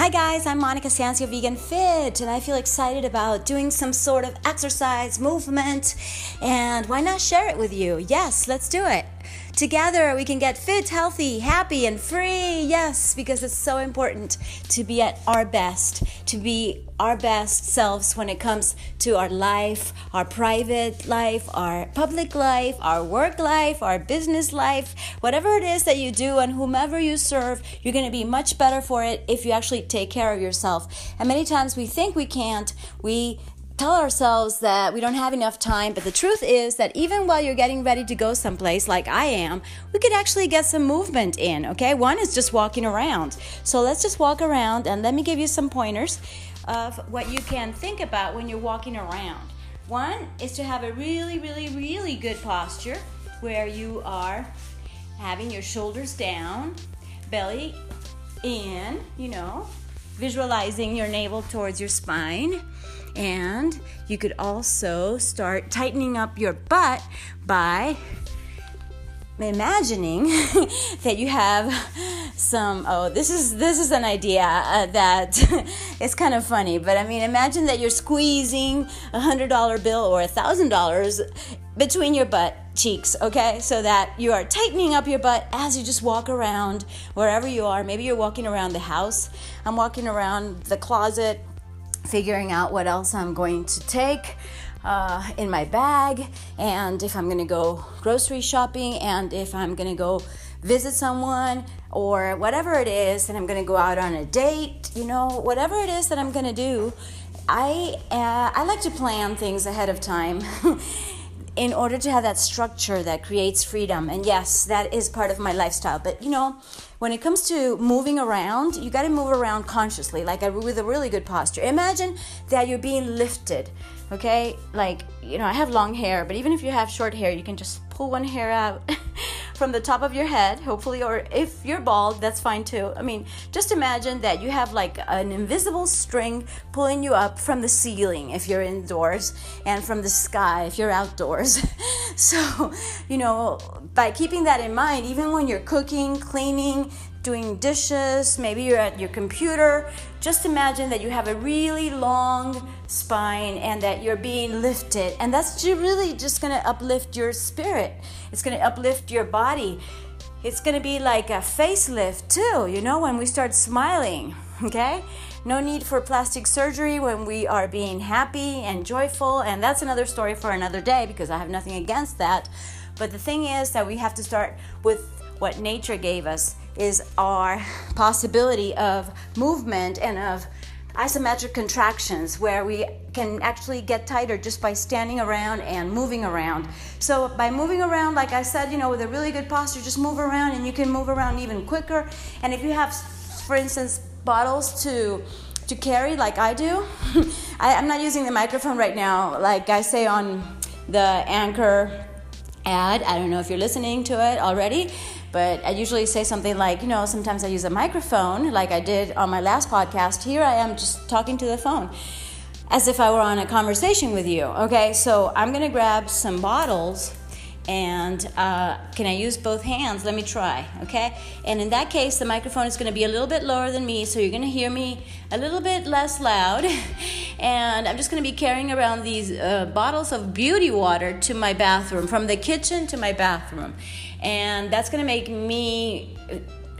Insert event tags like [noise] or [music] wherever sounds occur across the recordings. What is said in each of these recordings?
Hi guys, I'm Monica Sancio Vegan Fit, and I feel excited about doing some sort of exercise movement. And why not share it with you? Yes, let's do it. Together we can get fit, healthy, happy, and free. Yes, because it's so important to be at our best, to be our best selves when it comes to our life, our private life, our public life, our work life, our business life, whatever it is that you do and whomever you serve, you're going to be much better for it if you actually take care of yourself. And many times we think we can't, we tell ourselves that we don't have enough time, but the truth is that even while you're getting ready to go someplace like I am, we could actually get some movement in, okay? One is just walking around. So let's just walk around and let me give you some pointers of what you can think about when you're walking around. One is to have a really, really, really good posture where you are having your shoulders down, belly in, you know, visualizing your navel towards your spine. And you could also start tightening up your butt by imagining [laughs] that you have some oh this is this is an idea uh, [laughs] kind of funny but i mean imagine that you're squeezing a hundred dollar bill or a thousand dollars between your butt cheeks okay so that you are tightening up your butt as you just walk around wherever you are maybe you're walking around the house i'm walking around the closet figuring out what else I'm going to take uh, in my bag, and if I'm gonna go grocery shopping, and if I'm gonna go visit someone, or whatever it is, and I'm gonna go out on a date, you know, whatever it is that I'm gonna do. I uh, I like to plan things ahead of time. [laughs] in order to have that structure that creates freedom. And yes, that is part of my lifestyle. But you know, when it comes to moving around, you got to move around consciously, like a, with a really good posture. Imagine that you're being lifted, okay? Like, you know, I have long hair, but even if you have short hair, you can just pull one hair out [laughs] from the top of your head, hopefully, or if you're bald, that's fine too. I mean, just imagine that you have like an invisible string pulling you up from the ceiling if you're indoors and from the sky if you're outdoors. [laughs] so, you know, by keeping that in mind, even when you're cooking, cleaning, doing dishes, maybe you're at your computer. Just imagine that you have a really long spine and that you're being lifted. And that's really just going to uplift your spirit. It's going to uplift your body. It's going to be like a facelift too, you know, when we start smiling, okay? No need for plastic surgery when we are being happy and joyful. And that's another story for another day because I have nothing against that. But the thing is that we have to start with what nature gave us is our possibility of movement and of isometric contractions where we can actually get tighter just by standing around and moving around. So by moving around, like I said, you know, with a really good posture, just move around and you can move around even quicker. And if you have, for instance, bottles to to carry like I do, [laughs] I, I'm not using the microphone right now, like I say on the anchor ad. I don't know if you're listening to it already, but I usually say something like, you know, sometimes I use a microphone, like I did on my last podcast. Here I am just talking to the phone as if I were on a conversation with you. Okay, so I'm gonna grab some bottles and uh, can I use both hands? Let me try, okay? And in that case, the microphone is gonna be a little bit lower than me, so you're gonna hear me a little bit less loud. [laughs] and I'm just gonna be carrying around these uh, bottles of beauty water to my bathroom, from the kitchen to my bathroom. And that's gonna make me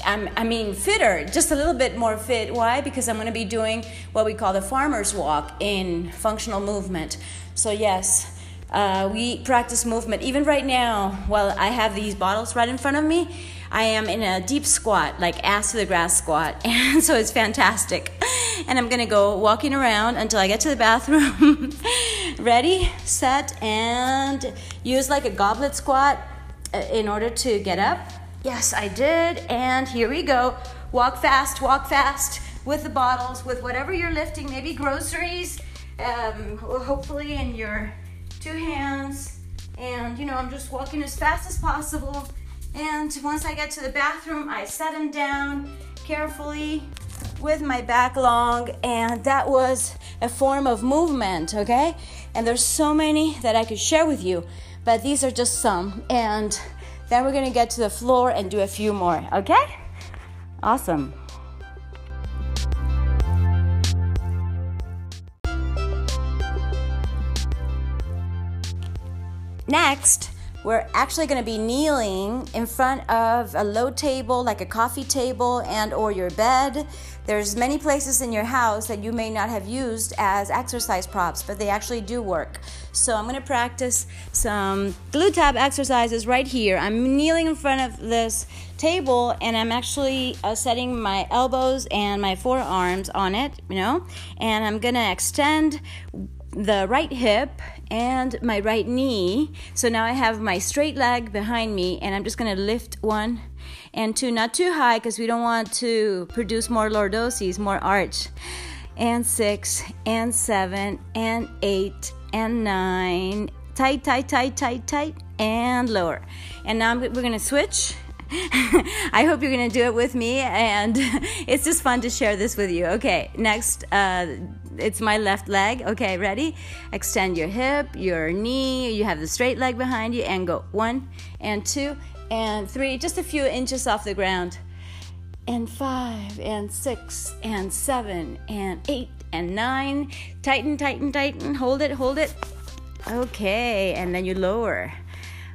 I'm, I mean, fitter, just a little bit more fit. Why? Because I'm going to be doing what we call the farmer's walk in functional movement. So, yes, uh, we practice movement. Even right now, while I have these bottles right in front of me, I am in a deep squat, like ass to the grass squat. [laughs] And so it's fantastic. And I'm gonna go walking around until I get to the bathroom. [laughs] Ready, set, and use like a goblet squat uh, in order to get up. Yes, I did. And here we go. Walk fast, walk fast with the bottles, with whatever you're lifting, maybe groceries, um, hopefully in your two hands, and you know, I'm just walking as fast as possible. And once I get to the bathroom, I set him down carefully with my back long, and that was a form of movement, okay? And there's so many that I could share with you, but these are just some. And then we're gonna get to the floor and do a few more, okay? Awesome. Next, we're actually going to be kneeling in front of a low table like a coffee table and or your bed. There's many places in your house that you may not have used as exercise props but they actually do work. So i'm going to practice some glute tab exercises right here. I'm kneeling in front of this table and i'm actually uh, setting my elbows and my forearms on it you know? And i'm going to extend the right hip and my right knee. So now I have my straight leg behind me, and I'm just gonna lift one and two, not too high because we don't want to produce more lordosis, more arch. And six, and seven, and eight, and nine. Tight, tight, tight, tight, tight, and lower. And now we're gonna switch. [laughs] I hope you're going to do it with me, and [laughs] it's just fun to share this with you. Okay, next, uh, it's my left leg. Okay, ready? Extend your hip, your knee, you have the straight leg behind you, and go one and two and three, just a few inches off the ground, and five and six and seven and eight and nine. Tighten, tighten, tighten. Hold it, hold it. Okay, and then you lower.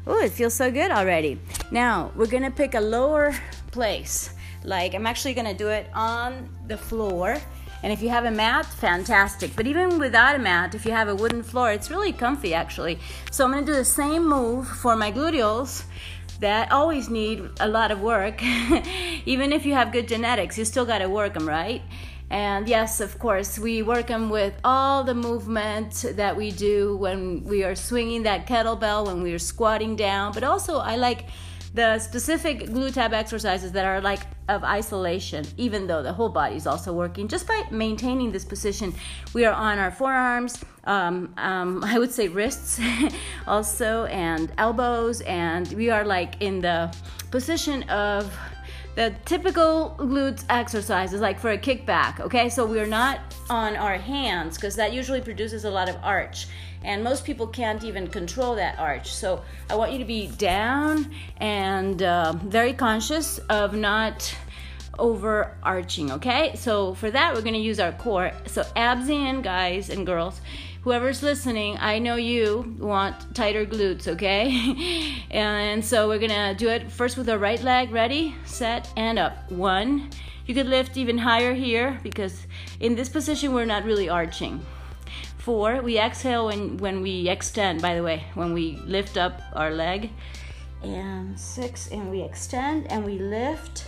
Oh, it feels so good already. Now, we're gonna pick a lower place. Like, I'm actually gonna do it on the floor. And if you have a mat, fantastic. But even without a mat, if you have a wooden floor, it's really comfy actually. So I'm gonna do the same move for my gluteals that always need a lot of work. [laughs] even if you have good genetics, you still gotta work them, right? And yes, of course, we work them with all the movement that we do when we are swinging that kettlebell, when we are squatting down. But also, I like the specific glute tab exercises that are like of isolation, even though the whole body is also working. Just by maintaining this position, we are on our forearms, um, um, [laughs] I would say wrists [laughs] also, and elbows, and we are like in the position of the typical glutes exercises, like for a kickback, okay? So we're not on our hands because that usually produces a lot of arch. And most people can't even control that arch. So I want you to be down and uh, very conscious of not overarching, okay? So for that, we're gonna use our core. So abs in, guys and girls whoever's listening, I know you want tighter glutes, okay? [laughs] and so we're gonna do it first with our right leg. Ready, set, and up. One. You could lift even higher here because in this position we're not really arching. Four, we exhale when, when we extend, by the way, when we lift up our leg. And six, and we extend and we lift.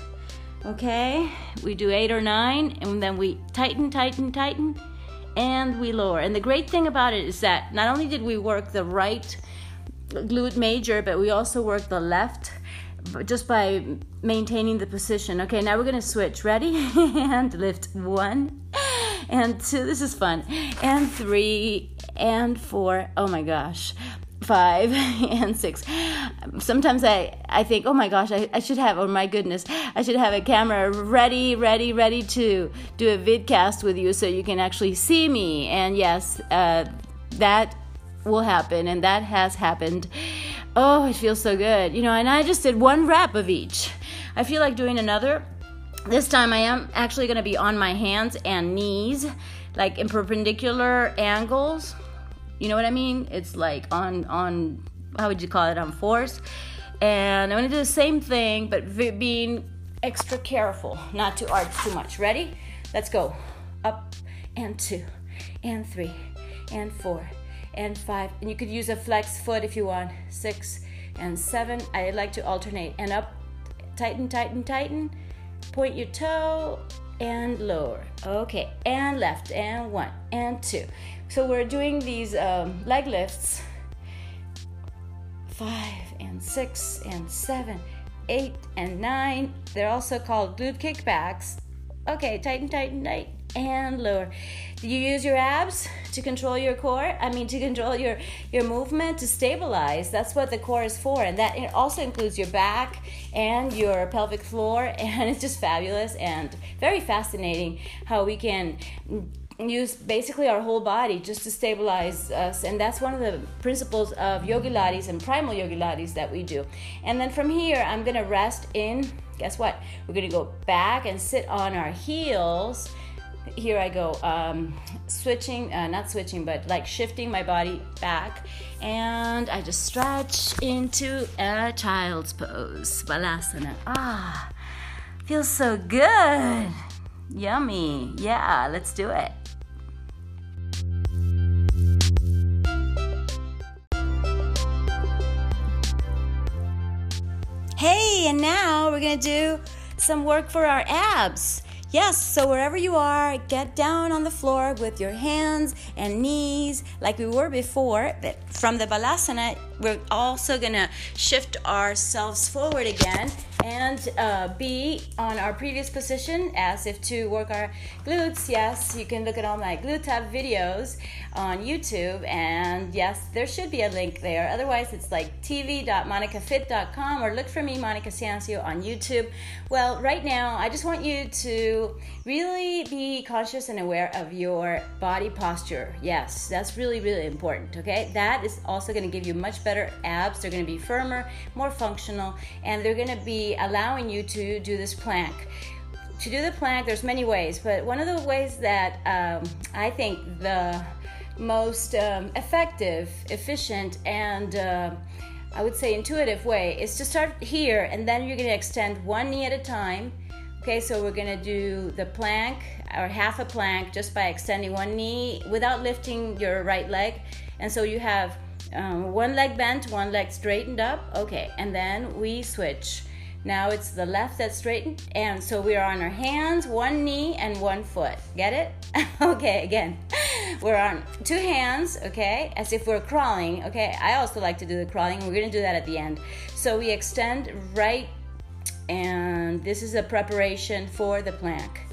Okay, we do eight or nine, and then we tighten, tighten, tighten and we lower. And the great thing about it is that not only did we work the right glute major, but we also worked the left just by maintaining the position. Okay, now we're gonna switch. Ready? [laughs] and lift one and two. This is fun. And three and four. Oh my gosh five [laughs] and six. Sometimes i i think oh my gosh I, I should have oh my goodness i should have a camera ready ready ready to do a vidcast with you so you can actually see me. And yes uh, that will happen and that has happened. Oh it feels so good. You know and i just did one rep of each. I feel like doing another. This time i am actually going to be on my hands and knees like in perpendicular angles you know what I mean? It's like on on how would you call it on force. And I'm gonna do the same thing, but being extra careful not to arch too much. Ready? Let's go. Up and two, and three, and four, and five. And you could use a flex foot if you want. Six and seven. I like to alternate. And up, tighten, tighten, tighten. Point your toe and lower. Okay, and left, and one, and two. So we're doing these um, leg lifts five and six and seven, eight and nine. They're also called glute kickbacks. Okay, tighten, tighten, tighten, and lower. You use your abs to control your core? I mean, to control your your movement to stabilize. That's what the core is for, and that also includes your back and your pelvic floor. [laughs] And it's just fabulous and very fascinating how we can use basically our whole body just to stabilize us and that's one of the principles of Yogilates and primal Yogilates that we do and then from here i'm gonna rest in guess what we're gonna go back and sit on our heels here I go, um, switching, uh, not switching, but like shifting my body back. And I just stretch into a child's pose, Balasana. Ah, feels so good. Yummy. Yeah, let's do it. And now we're gonna do some work for our abs. Yes, so wherever you are, get down on the floor with your hands and knees like we were before. But From the Balasana, we're also gonna shift ourselves forward again and uh, be on our previous position as if to work our glutes. Yes, you can look at all my glute tab videos on YouTube, and yes, there should be a link there. Otherwise, it's like tv.monicafit.com or look for me, Monica Sancio, on YouTube. Well, right now, I just want you to really be conscious and aware of your body posture. Yes, that's really, really important, okay? That is also going to give you much better abs. They're going to be firmer, more functional, and they're going to allowing you to do this plank. To do the plank, there's many ways, but one of the ways that um, I think the most um, effective, efficient, and uh, I would say intuitive way is to start here and then you're going to extend one knee at a time. Okay, so we're going to do the plank or half a plank just by extending one knee without lifting your right leg. And so you have um, one leg bent, one leg straightened up. Okay, and then we switch. Now it's the left that's straightened, and so we are on our hands, one knee, and one foot. Get it? [laughs] okay, again. We're on two hands, okay, as if we're crawling, okay. I also like to do the crawling. We're gonna do that at the end. So we extend right, and this is a preparation for the plank.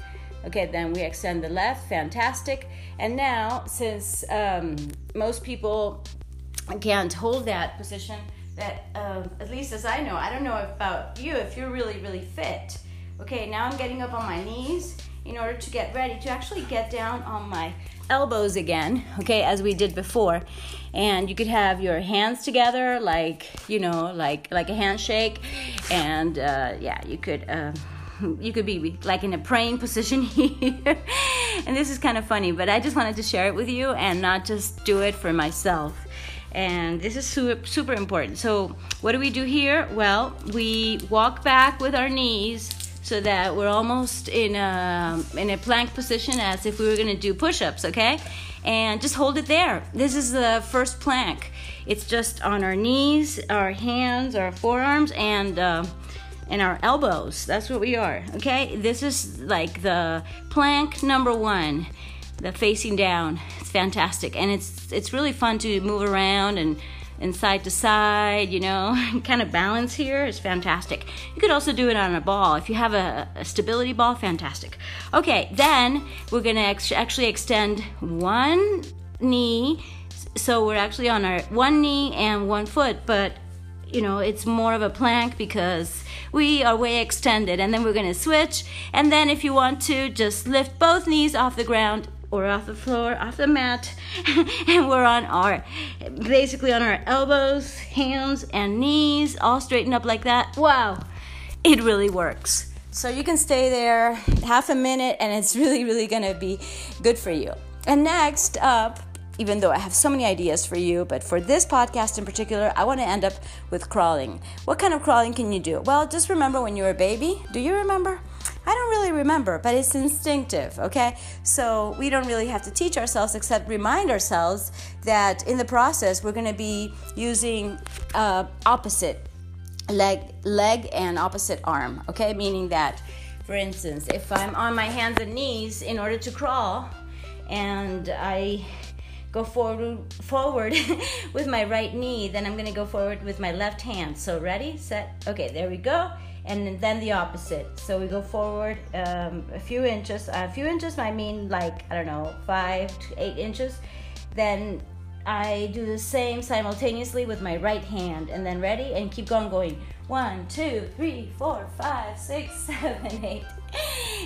Okay, then we extend the left, fantastic. And now, since um, most people can't hold that position, that uh, at least as I know, I don't know about you if you're really, really fit. Okay, now I'm getting up on my knees in order to get ready to actually get down on my elbows again, okay, as we did before. And you could have your hands together, like, you know, like like a handshake. And uh, yeah, you could. Uh, you could be like in a praying position [laughs] here. and this is kind of funny, but I just wanted to share it with you and not just do it for myself and this is super, super important. So, what do we do here? Well, we walk back with our knees so that we're almost in a, in a plank position as if we were to do push ups, okay? And just hold it there. This is the first plank. It's just on our knees, our hands, our forearms, and uh, and our elbows. That's what we are, okay? This is like the plank number one the facing down. It's fantastic, and it's it's really fun to move around and and side to side, you know, [laughs] kind of balance here is fantastic. You could also do it on a ball. If you have a, a stability ball, fantastic. Okay, then we're gonna ex- actually extend one knee. So we're actually on our one knee and one foot, but you know, it's more of a plank because we are way extended. And then we're gonna switch. And then if you want to, just lift both knees off the ground or off the floor, off the mat, [laughs] and we're on our basically on our elbows, hands, and knees, all straightened up like that. Wow, it really works. So you can stay there half a minute, and it's [laughs] really, really gonna be good for you. And next up, even though I have so many ideas for you, but for this podcast in particular, I want to end up with crawling. What kind of crawling can you do? Well, just remember when you were a baby. Do you remember? I don't really remember, but it's instinctive, okay? So we don't really have to teach ourselves except remind ourselves that in the process we're going to be using uh, opposite leg leg and opposite arm, okay? Meaning that for instance, if I'm on my hands and knees in order to crawl and I go forward forward [laughs] with my right knee, then I'm going to go forward with my left hand. So ready, set. Okay, there we go and then the opposite. So we go forward um, a few inches. A few inches I mean like I don't know five to eight inches. Then I do the same simultaneously with my right hand, and then ready and keep going, going one, two, three, four, five, six, [laughs] seven, eight.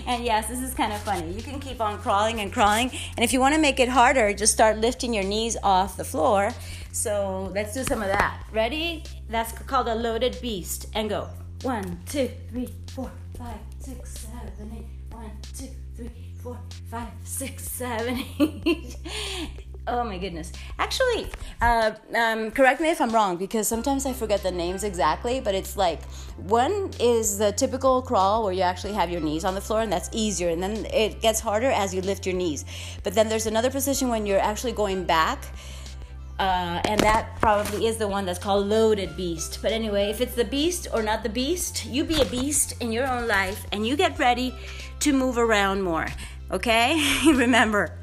And yes, this is kind of funny. You can keep on crawling and crawling, and if you want to make it harder, just start lifting your knees off the floor. So let's do some of that. Ready? That's called a loaded beast, and go. One, two, three, four, five, six, seven, eight. One, two, three, four, five, six, seven, [laughs] eight. Oh my goodness. Actually, uh, um, correct me if I'm wrong because sometimes I forget the names exactly, but it's like one is the typical crawl where you actually have your knees on the floor and that's easier, and then it gets harder as you lift your knees. But then there's another position when you're actually going back. Uh, and that probably is the one that's called loaded beast. But anyway, if it's the beast or not the beast, you be a beast in your own life and you get ready to move around more. Okay? [laughs] Remember,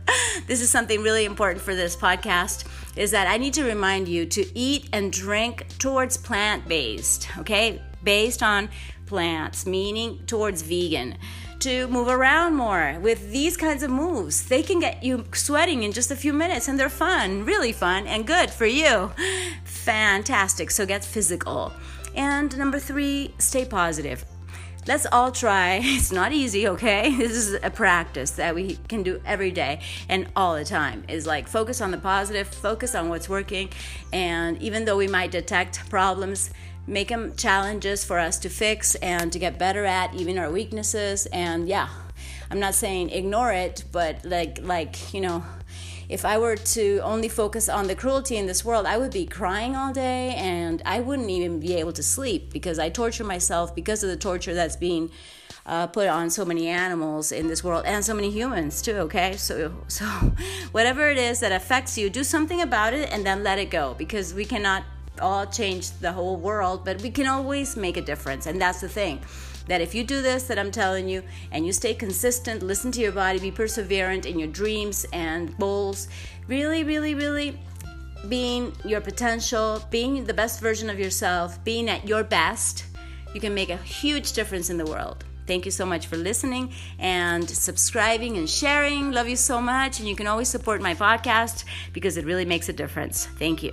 this is something really important for this podcast is that I need to remind you to eat and drink towards plant based, okay? Based on plants, meaning towards vegan. To move around more with these kinds of moves. They can get you sweating in just a few minutes and they're fun, really fun and good for you. Fantastic. So get physical. And number three, stay positive let's all try. [laughs] It's not easy, okay? [laughs] This is a practice that we can do every day and all the time. Is like focus on the positive, focus on what's working, and even though we might detect problems, make them challenges for us to fix and to get better at, even our weaknesses. And yeah, I'm not saying ignore it, but like like you know if I were to only focus on the cruelty in this world, I would be crying all day and I wouldn't even be able to sleep because I torture myself because of the torture that's being uh, put on so many animals in this world and so many humans too. Okay, so so [laughs] whatever it is that affects you, do something about it and then let it go because we cannot all change the whole world, but we can always make a difference, and that's the thing that if you do this that I'm telling you and you stay consistent, listen to your body, be perseverant in your dreams and goals, really, really, really being your potential, being the best version of yourself, being at your best, you can make a huge difference in the world. Thank you so much for listening and subscribing and sharing. Love you so much. And you can always support my podcast because it really makes a difference. Thank you.